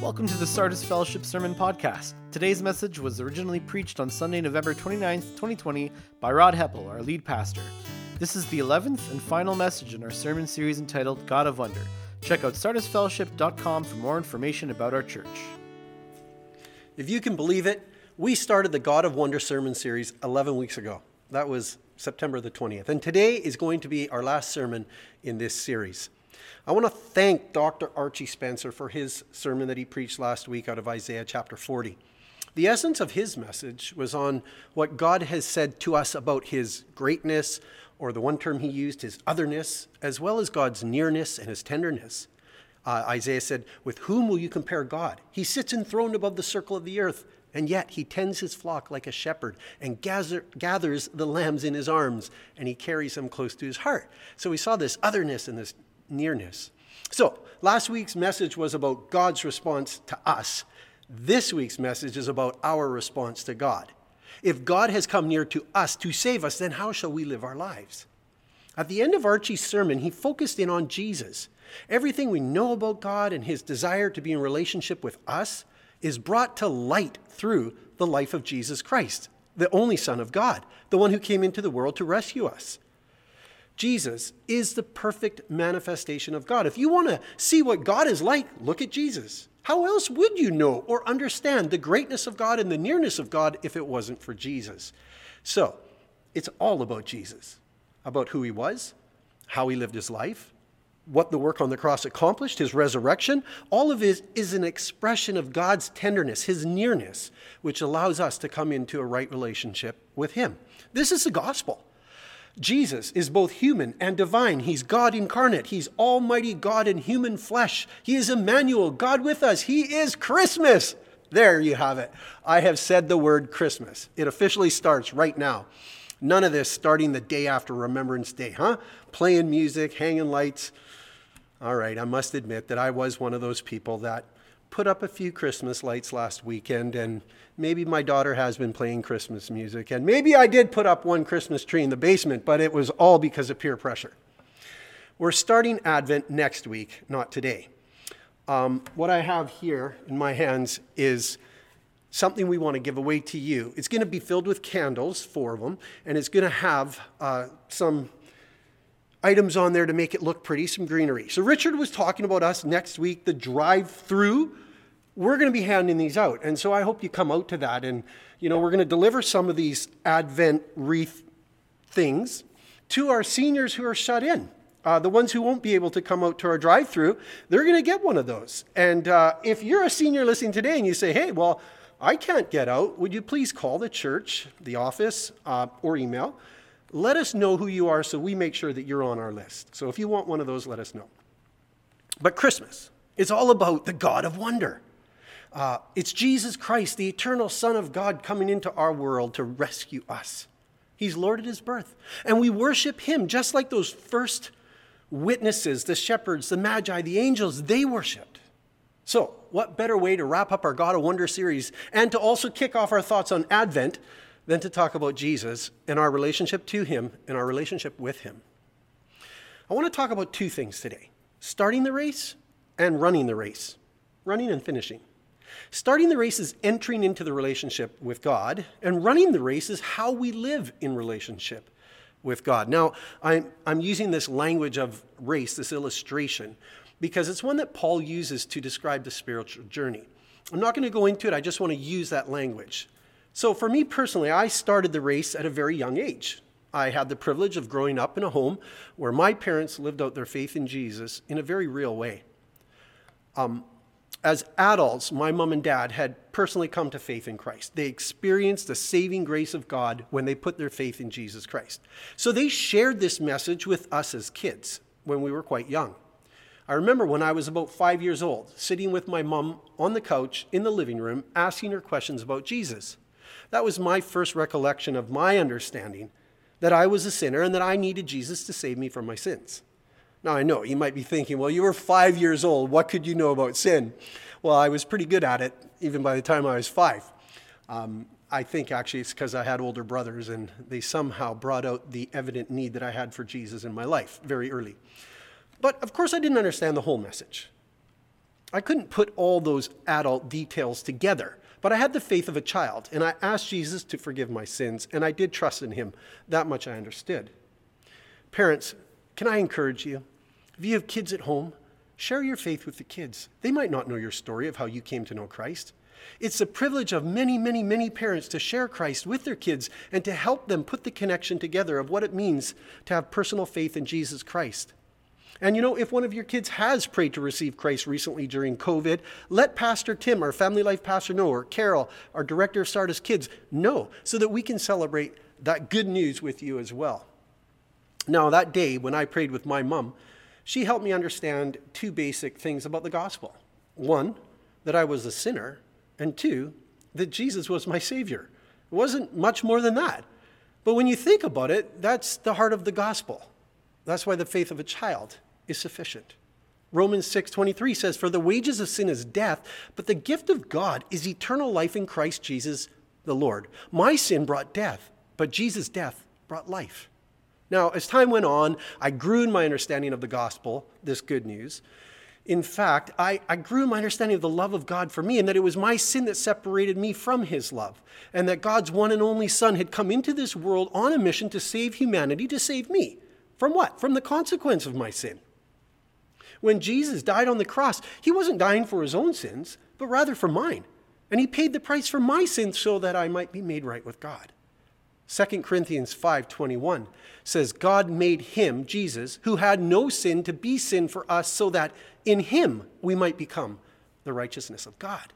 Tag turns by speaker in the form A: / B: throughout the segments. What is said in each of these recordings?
A: Welcome to the Sardis Fellowship Sermon Podcast. Today's message was originally preached on Sunday, November 29th, 2020, by Rod Heppel, our lead pastor. This is the 11th and final message in our sermon series entitled God of Wonder. Check out sardisfellowship.com for more information about our church.
B: If you can believe it, we started the God of Wonder sermon series 11 weeks ago. That was September the 20th. And today is going to be our last sermon in this series. I want to thank Dr. Archie Spencer for his sermon that he preached last week out of Isaiah chapter 40. The essence of his message was on what God has said to us about his greatness, or the one term he used, his otherness, as well as God's nearness and his tenderness. Uh, Isaiah said, With whom will you compare God? He sits enthroned above the circle of the earth, and yet he tends his flock like a shepherd and gather, gathers the lambs in his arms, and he carries them close to his heart. So we saw this otherness and this nearness. So, last week's message was about God's response to us. This week's message is about our response to God. If God has come near to us to save us, then how shall we live our lives? At the end of Archie's sermon, he focused in on Jesus. Everything we know about God and his desire to be in relationship with us is brought to light through the life of Jesus Christ, the only Son of God, the one who came into the world to rescue us. Jesus is the perfect manifestation of God. If you want to see what God is like, look at Jesus. How else would you know or understand the greatness of God and the nearness of God if it wasn't for Jesus? So, it's all about Jesus, about who he was, how he lived his life, what the work on the cross accomplished, his resurrection. All of it is an expression of God's tenderness, his nearness, which allows us to come into a right relationship with him. This is the gospel. Jesus is both human and divine. He's God incarnate. He's Almighty God in human flesh. He is Emmanuel, God with us. He is Christmas. There you have it. I have said the word Christmas. It officially starts right now. None of this starting the day after Remembrance Day, huh? Playing music, hanging lights. All right, I must admit that I was one of those people that put up a few Christmas lights last weekend, and maybe my daughter has been playing Christmas music, and maybe I did put up one Christmas tree in the basement, but it was all because of peer pressure. We're starting Advent next week, not today. Um, what I have here in my hands is something we want to give away to you. It's going to be filled with candles, four of them, and it's going to have uh, some items on there to make it look pretty, some greenery. So Richard was talking about us next week, the drive through. We're going to be handing these out. And so I hope you come out to that. And, you know, we're going to deliver some of these Advent wreath things to our seniors who are shut in. Uh, the ones who won't be able to come out to our drive through, they're going to get one of those. And uh, if you're a senior listening today and you say, hey, well, I can't get out, would you please call the church, the office, uh, or email? Let us know who you are so we make sure that you're on our list. So if you want one of those, let us know. But Christmas, is all about the God of wonder. Uh, it's Jesus Christ, the eternal Son of God, coming into our world to rescue us. He's Lord at his birth. And we worship him just like those first witnesses, the shepherds, the magi, the angels, they worshiped. So, what better way to wrap up our God of Wonder series and to also kick off our thoughts on Advent than to talk about Jesus and our relationship to him and our relationship with him. I want to talk about two things today starting the race and running the race, running and finishing. Starting the race is entering into the relationship with God, and running the race is how we live in relationship with God. Now, I'm, I'm using this language of race, this illustration, because it's one that Paul uses to describe the spiritual journey. I'm not going to go into it, I just want to use that language. So, for me personally, I started the race at a very young age. I had the privilege of growing up in a home where my parents lived out their faith in Jesus in a very real way. Um, as adults, my mom and dad had personally come to faith in Christ. They experienced the saving grace of God when they put their faith in Jesus Christ. So they shared this message with us as kids when we were quite young. I remember when I was about five years old, sitting with my mom on the couch in the living room, asking her questions about Jesus. That was my first recollection of my understanding that I was a sinner and that I needed Jesus to save me from my sins. Now, I know you might be thinking, well, you were five years old. What could you know about sin? Well, I was pretty good at it even by the time I was five. Um, I think actually it's because I had older brothers and they somehow brought out the evident need that I had for Jesus in my life very early. But of course, I didn't understand the whole message. I couldn't put all those adult details together, but I had the faith of a child, and I asked Jesus to forgive my sins, and I did trust in him. That much I understood. Parents, can I encourage you? If you have kids at home, share your faith with the kids. They might not know your story of how you came to know Christ. It's the privilege of many, many, many parents to share Christ with their kids and to help them put the connection together of what it means to have personal faith in Jesus Christ. And you know, if one of your kids has prayed to receive Christ recently during COVID, let Pastor Tim, our family life pastor, know, or Carol, our director of Sardis Kids, know, so that we can celebrate that good news with you as well. Now, that day when I prayed with my mom, she helped me understand two basic things about the gospel. One, that I was a sinner, and two, that Jesus was my Savior. It wasn't much more than that. But when you think about it, that's the heart of the gospel. That's why the faith of a child is sufficient. Romans 6:23 says for the wages of sin is death, but the gift of God is eternal life in Christ Jesus the Lord. My sin brought death, but Jesus' death brought life. Now, as time went on, I grew in my understanding of the gospel, this good news. In fact, I, I grew in my understanding of the love of God for me and that it was my sin that separated me from his love, and that God's one and only Son had come into this world on a mission to save humanity, to save me. From what? From the consequence of my sin. When Jesus died on the cross, he wasn't dying for his own sins, but rather for mine. And he paid the price for my sins so that I might be made right with God. 2 Corinthians 5:21 says God made him Jesus who had no sin to be sin for us so that in him we might become the righteousness of God.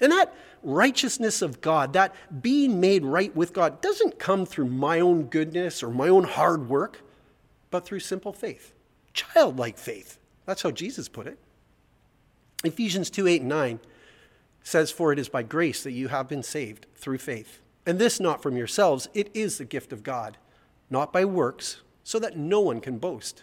B: And that righteousness of God, that being made right with God doesn't come through my own goodness or my own hard work, but through simple faith. Childlike faith. That's how Jesus put it. Ephesians 2 8 and 9 says, For it is by grace that you have been saved through faith. And this not from yourselves, it is the gift of God, not by works, so that no one can boast.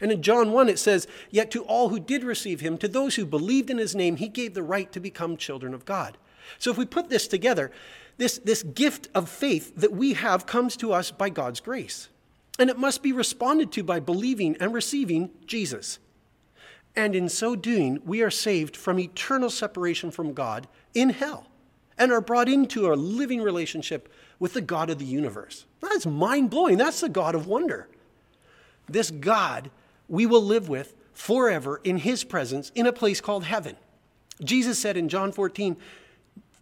B: And in John 1, it says, Yet to all who did receive him, to those who believed in his name, he gave the right to become children of God. So if we put this together, this, this gift of faith that we have comes to us by God's grace. And it must be responded to by believing and receiving Jesus. And in so doing, we are saved from eternal separation from God in hell and are brought into a living relationship with the God of the universe. That's mind blowing. That's the God of wonder. This God we will live with forever in his presence in a place called heaven. Jesus said in John 14,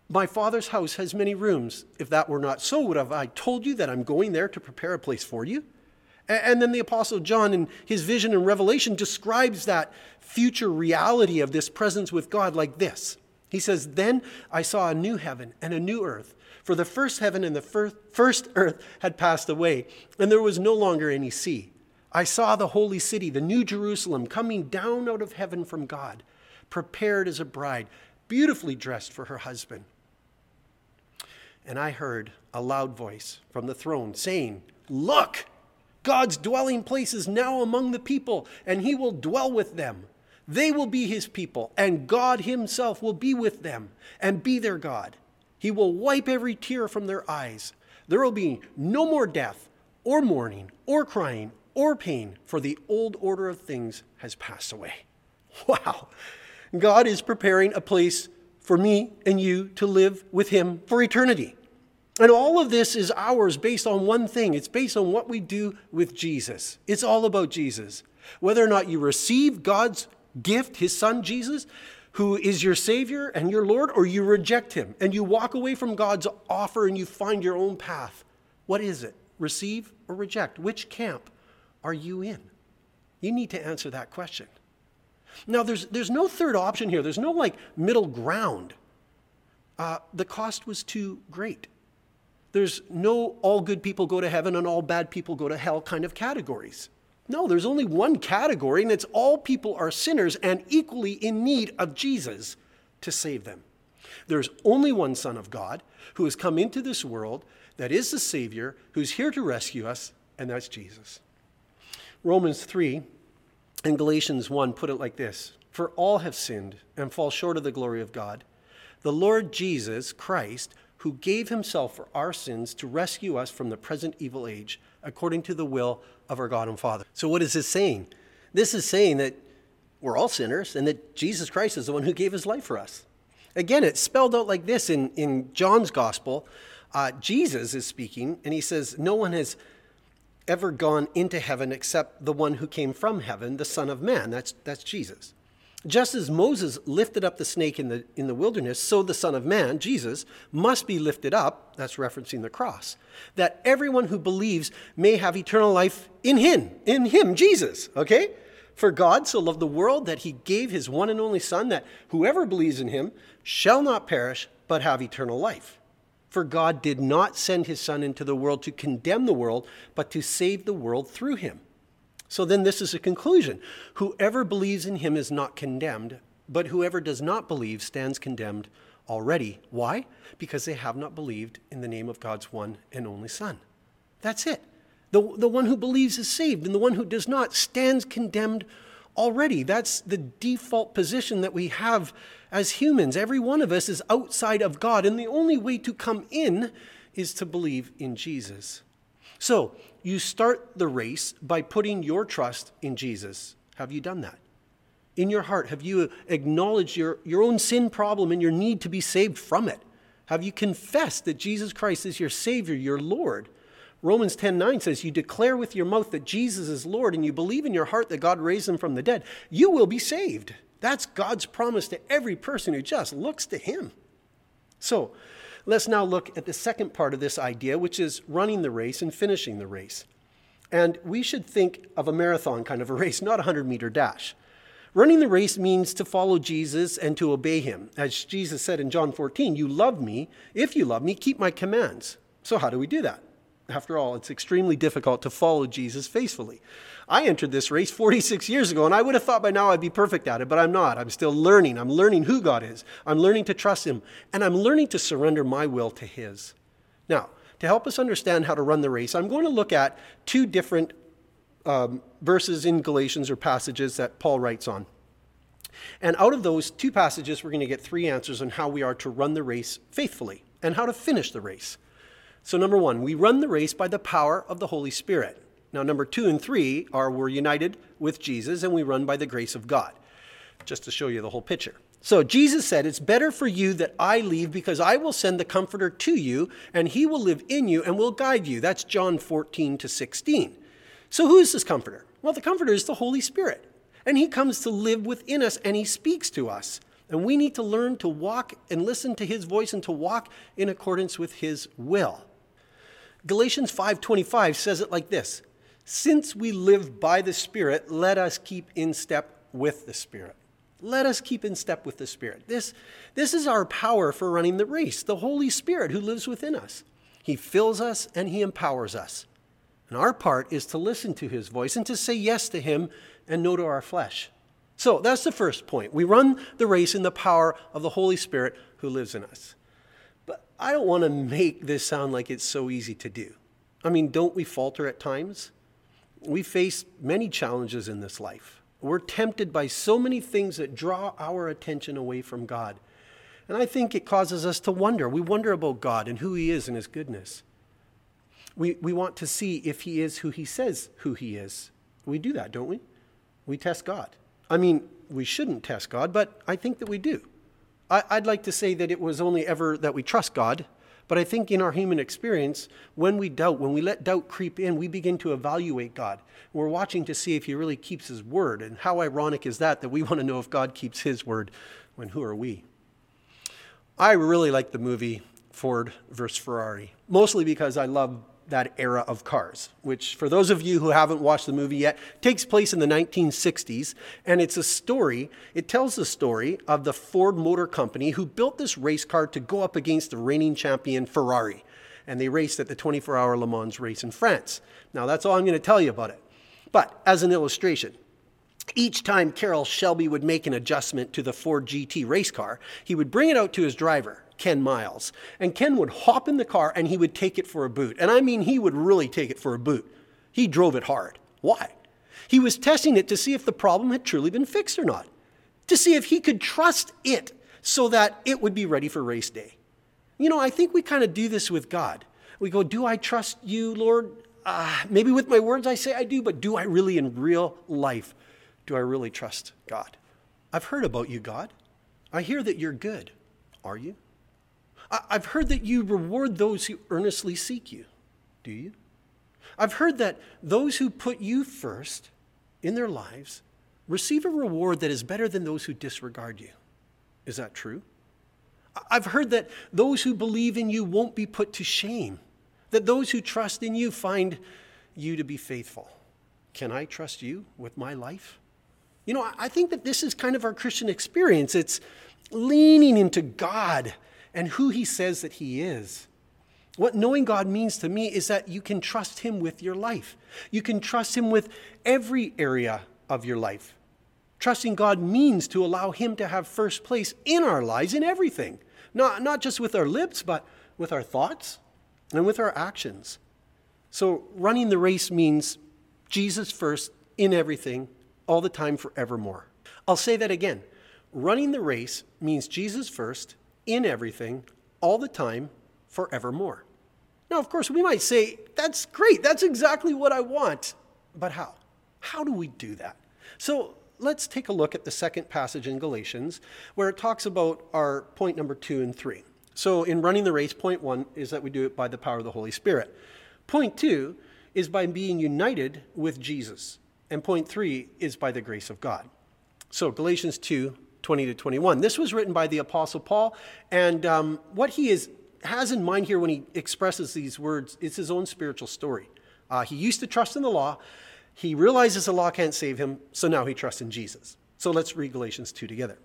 B: My Father's house has many rooms. If that were not so, would have I told you that I'm going there to prepare a place for you? And then the Apostle John, in his vision and revelation, describes that future reality of this presence with God like this. He says, Then I saw a new heaven and a new earth, for the first heaven and the first earth had passed away, and there was no longer any sea. I saw the holy city, the new Jerusalem, coming down out of heaven from God, prepared as a bride, beautifully dressed for her husband. And I heard a loud voice from the throne saying, Look! God's dwelling place is now among the people, and he will dwell with them. They will be his people, and God himself will be with them and be their God. He will wipe every tear from their eyes. There will be no more death, or mourning, or crying, or pain, for the old order of things has passed away. Wow. God is preparing a place for me and you to live with him for eternity. And all of this is ours based on one thing it's based on what we do with Jesus. It's all about Jesus. Whether or not you receive God's gift, his son Jesus, who is your Savior and your Lord, or you reject him and you walk away from God's offer and you find your own path. What is it? Receive or reject? Which camp are you in? You need to answer that question. Now, there's, there's no third option here, there's no like middle ground. Uh, the cost was too great. There's no all good people go to heaven and all bad people go to hell kind of categories. No, there's only one category, and it's all people are sinners and equally in need of Jesus to save them. There's only one Son of God who has come into this world that is the Savior, who's here to rescue us, and that's Jesus. Romans 3 and Galatians 1 put it like this For all have sinned and fall short of the glory of God. The Lord Jesus Christ, who gave himself for our sins to rescue us from the present evil age, according to the will of our God and Father. So, what is this saying? This is saying that we're all sinners and that Jesus Christ is the one who gave his life for us. Again, it's spelled out like this in, in John's gospel. Uh, Jesus is speaking, and he says, No one has ever gone into heaven except the one who came from heaven, the Son of Man. That's, that's Jesus. Just as Moses lifted up the snake in the, in the wilderness, so the Son of Man, Jesus, must be lifted up, that's referencing the cross, that everyone who believes may have eternal life in him, in him, Jesus, okay? For God so loved the world that he gave his one and only Son, that whoever believes in him shall not perish, but have eternal life. For God did not send his Son into the world to condemn the world, but to save the world through him. So then this is a conclusion. Whoever believes in him is not condemned, but whoever does not believe stands condemned already. Why? Because they have not believed in the name of God's one and only Son. That's it. The, the one who believes is saved, and the one who does not stands condemned already. That's the default position that we have as humans. Every one of us is outside of God, and the only way to come in is to believe in Jesus. So, you start the race by putting your trust in Jesus. Have you done that? In your heart, have you acknowledged your, your own sin problem and your need to be saved from it? Have you confessed that Jesus Christ is your Savior, your Lord? Romans 10 9 says, You declare with your mouth that Jesus is Lord and you believe in your heart that God raised him from the dead, you will be saved. That's God's promise to every person who just looks to Him. So let's now look at the second part of this idea, which is running the race and finishing the race. And we should think of a marathon kind of a race, not a 100 meter dash. Running the race means to follow Jesus and to obey him. As Jesus said in John 14, You love me. If you love me, keep my commands. So, how do we do that? After all, it's extremely difficult to follow Jesus faithfully. I entered this race 46 years ago, and I would have thought by now I'd be perfect at it, but I'm not. I'm still learning. I'm learning who God is. I'm learning to trust Him, and I'm learning to surrender my will to His. Now, to help us understand how to run the race, I'm going to look at two different um, verses in Galatians or passages that Paul writes on. And out of those two passages, we're going to get three answers on how we are to run the race faithfully and how to finish the race. So, number one, we run the race by the power of the Holy Spirit. Now, number two and three are we're united with Jesus and we run by the grace of God, just to show you the whole picture. So, Jesus said, It's better for you that I leave because I will send the Comforter to you and he will live in you and will guide you. That's John 14 to 16. So, who is this Comforter? Well, the Comforter is the Holy Spirit. And he comes to live within us and he speaks to us. And we need to learn to walk and listen to his voice and to walk in accordance with his will. Galatians 5:25 says it like this: Since we live by the Spirit, let us keep in step with the Spirit. Let us keep in step with the Spirit. This, this is our power for running the race, the Holy Spirit who lives within us. He fills us and He empowers us. And our part is to listen to His voice and to say yes to Him and no to our flesh. So that's the first point. We run the race in the power of the Holy Spirit who lives in us. But I don't want to make this sound like it's so easy to do. I mean, don't we falter at times? We face many challenges in this life. We're tempted by so many things that draw our attention away from God. And I think it causes us to wonder. We wonder about God and who He is and His goodness. We, we want to see if He is who He says who He is. We do that, don't we? We test God. I mean, we shouldn't test God, but I think that we do. I, would like to say that it was only ever that we trust God, but I think in our human experience, when we doubt, when we let doubt creep in, we begin to evaluate God. We're watching to see if He really keeps His word. And how ironic is that, that we want to know if God keeps His word when who are we? I really like the movie Ford versus Ferrari, mostly because I love that era of cars, which, for those of you who haven't watched the movie yet, takes place in the 1960s. And it's a story, it tells the story of the Ford Motor Company who built this race car to go up against the reigning champion Ferrari. And they raced at the 24 hour Le Mans race in France. Now, that's all I'm going to tell you about it. But as an illustration, each time Carroll Shelby would make an adjustment to the Ford GT race car, he would bring it out to his driver Ken Miles. And Ken would hop in the car and he would take it for a boot. And I mean, he would really take it for a boot. He drove it hard. Why? He was testing it to see if the problem had truly been fixed or not, to see if he could trust it so that it would be ready for race day. You know, I think we kind of do this with God. We go, Do I trust you, Lord? Uh, maybe with my words I say I do, but do I really in real life do I really trust God? I've heard about you, God. I hear that you're good. Are you? I've heard that you reward those who earnestly seek you. Do you? I've heard that those who put you first in their lives receive a reward that is better than those who disregard you. Is that true? I've heard that those who believe in you won't be put to shame, that those who trust in you find you to be faithful. Can I trust you with my life? You know, I think that this is kind of our Christian experience. It's leaning into God and who He says that He is. What knowing God means to me is that you can trust Him with your life. You can trust Him with every area of your life. Trusting God means to allow Him to have first place in our lives, in everything, not, not just with our lips, but with our thoughts and with our actions. So, running the race means Jesus first in everything, all the time, forevermore. I'll say that again. Running the race means Jesus first in everything, all the time, forevermore. Now, of course, we might say, that's great, that's exactly what I want. But how? How do we do that? So let's take a look at the second passage in Galatians where it talks about our point number two and three. So, in running the race, point one is that we do it by the power of the Holy Spirit. Point two is by being united with Jesus. And point three is by the grace of God. So, Galatians 2 20 to 21. This was written by the Apostle Paul, and um, what he is has in mind here when he expresses these words it's his own spiritual story. Uh, he used to trust in the law. He realizes the law can't save him, so now he trusts in Jesus. So let's read Galatians 2 together.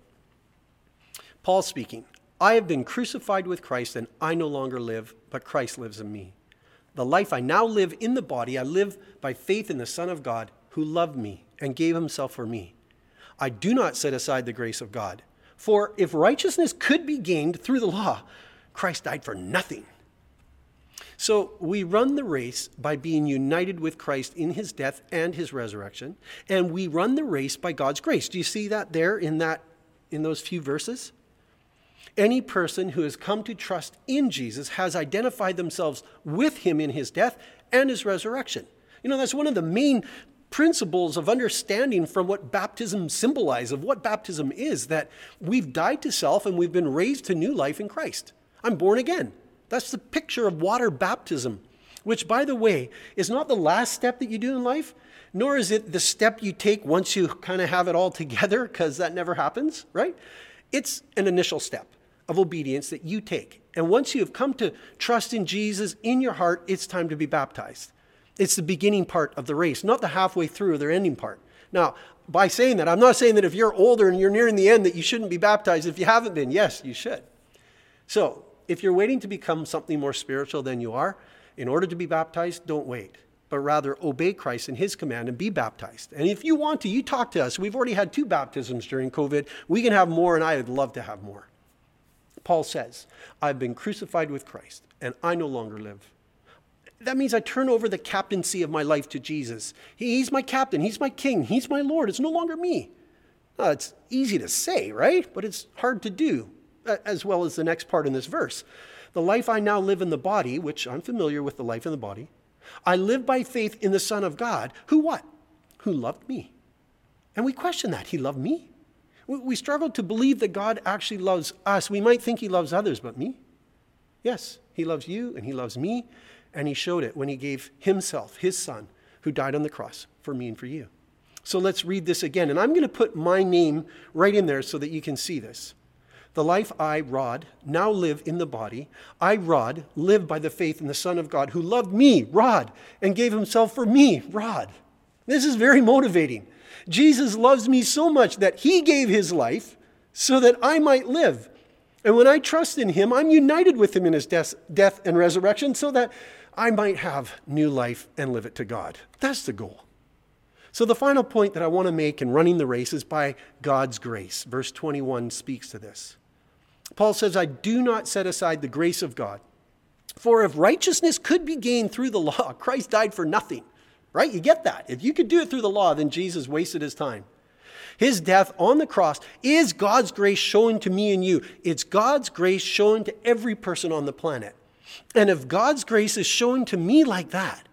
B: Paul speaking, I have been crucified with Christ, and I no longer live, but Christ lives in me. The life I now live in the body, I live by faith in the Son of God who loved me and gave himself for me. I do not set aside the grace of God. For if righteousness could be gained through the law, Christ died for nothing. So we run the race by being united with Christ in his death and his resurrection, and we run the race by God's grace. Do you see that there in that in those few verses? Any person who has come to trust in Jesus has identified themselves with him in his death and his resurrection. You know, that's one of the main principles of understanding from what baptism symbolizes, of what baptism is, that we've died to self and we've been raised to new life in Christ. I'm born again. That's the picture of water baptism, which, by the way, is not the last step that you do in life, nor is it the step you take once you kind of have it all together, because that never happens, right? It's an initial step of obedience that you take. And once you have come to trust in Jesus in your heart, it's time to be baptized. It's the beginning part of the race, not the halfway through or the ending part. Now, by saying that, I'm not saying that if you're older and you're nearing the end that you shouldn't be baptized. If you haven't been, yes, you should. So, if you're waiting to become something more spiritual than you are, in order to be baptized, don't wait, but rather obey Christ and his command and be baptized. And if you want to, you talk to us. We've already had two baptisms during COVID. We can have more, and I would love to have more. Paul says, I've been crucified with Christ, and I no longer live. That means I turn over the captaincy of my life to Jesus. He's my captain, He's my king, He's my Lord. It's no longer me. Now, it's easy to say, right? But it's hard to do uh, as well as the next part in this verse. The life I now live in the body, which I'm familiar with the life in the body, I live by faith in the Son of God, who what? Who loved me. And we question that. He loved me? We struggle to believe that God actually loves us. We might think He loves others, but me? Yes, He loves you and He loves me. And He showed it when He gave Himself, His Son, who died on the cross for me and for you. So let's read this again. And I'm going to put my name right in there so that you can see this. The life I, Rod, now live in the body, I, Rod, live by the faith in the Son of God who loved me, Rod, and gave himself for me, Rod. This is very motivating. Jesus loves me so much that he gave his life so that I might live. And when I trust in him, I'm united with him in his death, death and resurrection so that I might have new life and live it to God. That's the goal. So, the final point that I want to make in running the race is by God's grace. Verse 21 speaks to this. Paul says, I do not set aside the grace of God. For if righteousness could be gained through the law, Christ died for nothing. Right? You get that. If you could do it through the law, then Jesus wasted his time. His death on the cross is God's grace shown to me and you. It's God's grace shown to every person on the planet. And if God's grace is shown to me like that,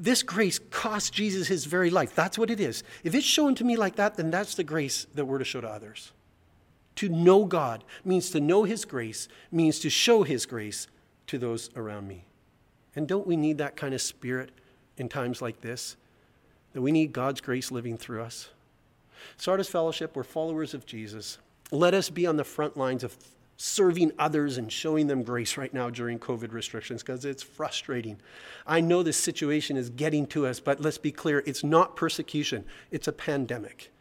B: This grace cost Jesus his very life. That's what it is. If it's shown to me like that, then that's the grace that we're to show to others. To know God means to know his grace, means to show his grace to those around me. And don't we need that kind of spirit in times like this? That we need God's grace living through us? Sardis Fellowship, we're followers of Jesus. Let us be on the front lines of serving others and showing them grace right now during COVID restrictions because it's frustrating. I know this situation is getting to us, but let's be clear it's not persecution, it's a pandemic.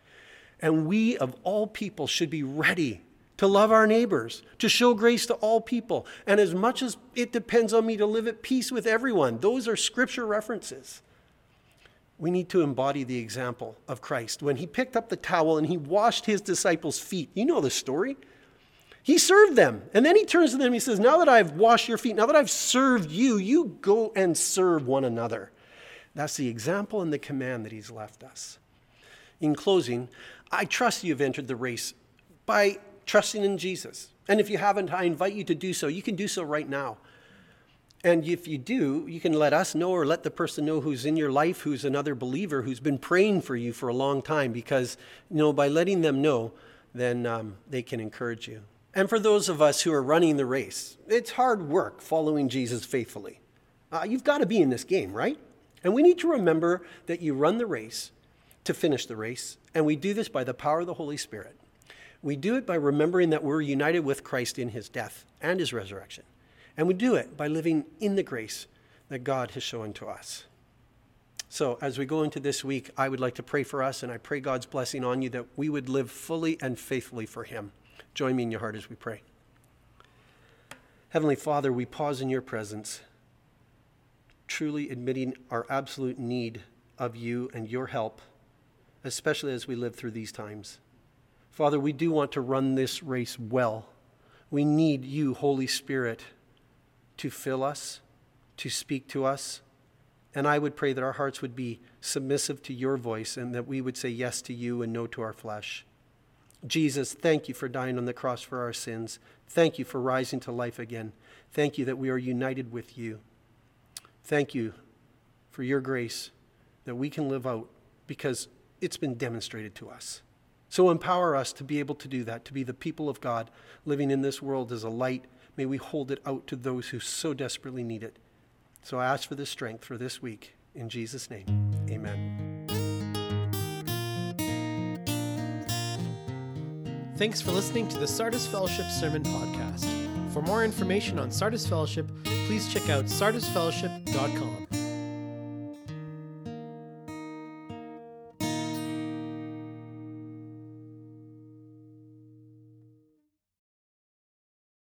B: And we, of all people, should be ready to love our neighbors, to show grace to all people. And as much as it depends on me to live at peace with everyone, those are scripture references. We need to embody the example of Christ. When he picked up the towel and he washed his disciples' feet, you know the story. He served them. And then he turns to them and he says, Now that I've washed your feet, now that I've served you, you go and serve one another. That's the example and the command that he's left us. In closing, I trust you've entered the race by trusting in Jesus. And if you haven't, I invite you to do so. You can do so right now. And if you do, you can let us know or let the person know who's in your life, who's another believer, who's been praying for you for a long time, because, you know, by letting them know, then um, they can encourage you. And for those of us who are running the race, it's hard work following Jesus faithfully. Uh, you've got to be in this game, right? And we need to remember that you run the race to finish the race, and we do this by the power of the Holy Spirit. We do it by remembering that we're united with Christ in his death and his resurrection. And we do it by living in the grace that God has shown to us. So, as we go into this week, I would like to pray for us, and I pray God's blessing on you that we would live fully and faithfully for Him. Join me in your heart as we pray. Heavenly Father, we pause in your presence, truly admitting our absolute need of you and your help, especially as we live through these times. Father, we do want to run this race well. We need you, Holy Spirit to fill us, to speak to us. And I would pray that our hearts would be submissive to your voice and that we would say yes to you and no to our flesh. Jesus, thank you for dying on the cross for our sins. Thank you for rising to life again. Thank you that we are united with you. Thank you for your grace that we can live out because it's been demonstrated to us. So empower us to be able to do that, to be the people of God living in this world as a light May we hold it out to those who so desperately need it. So I ask for this strength for this week. In Jesus' name, amen.
A: Thanks for listening to the Sardis Fellowship Sermon Podcast. For more information on Sardis Fellowship, please check out sardisfellowship.com.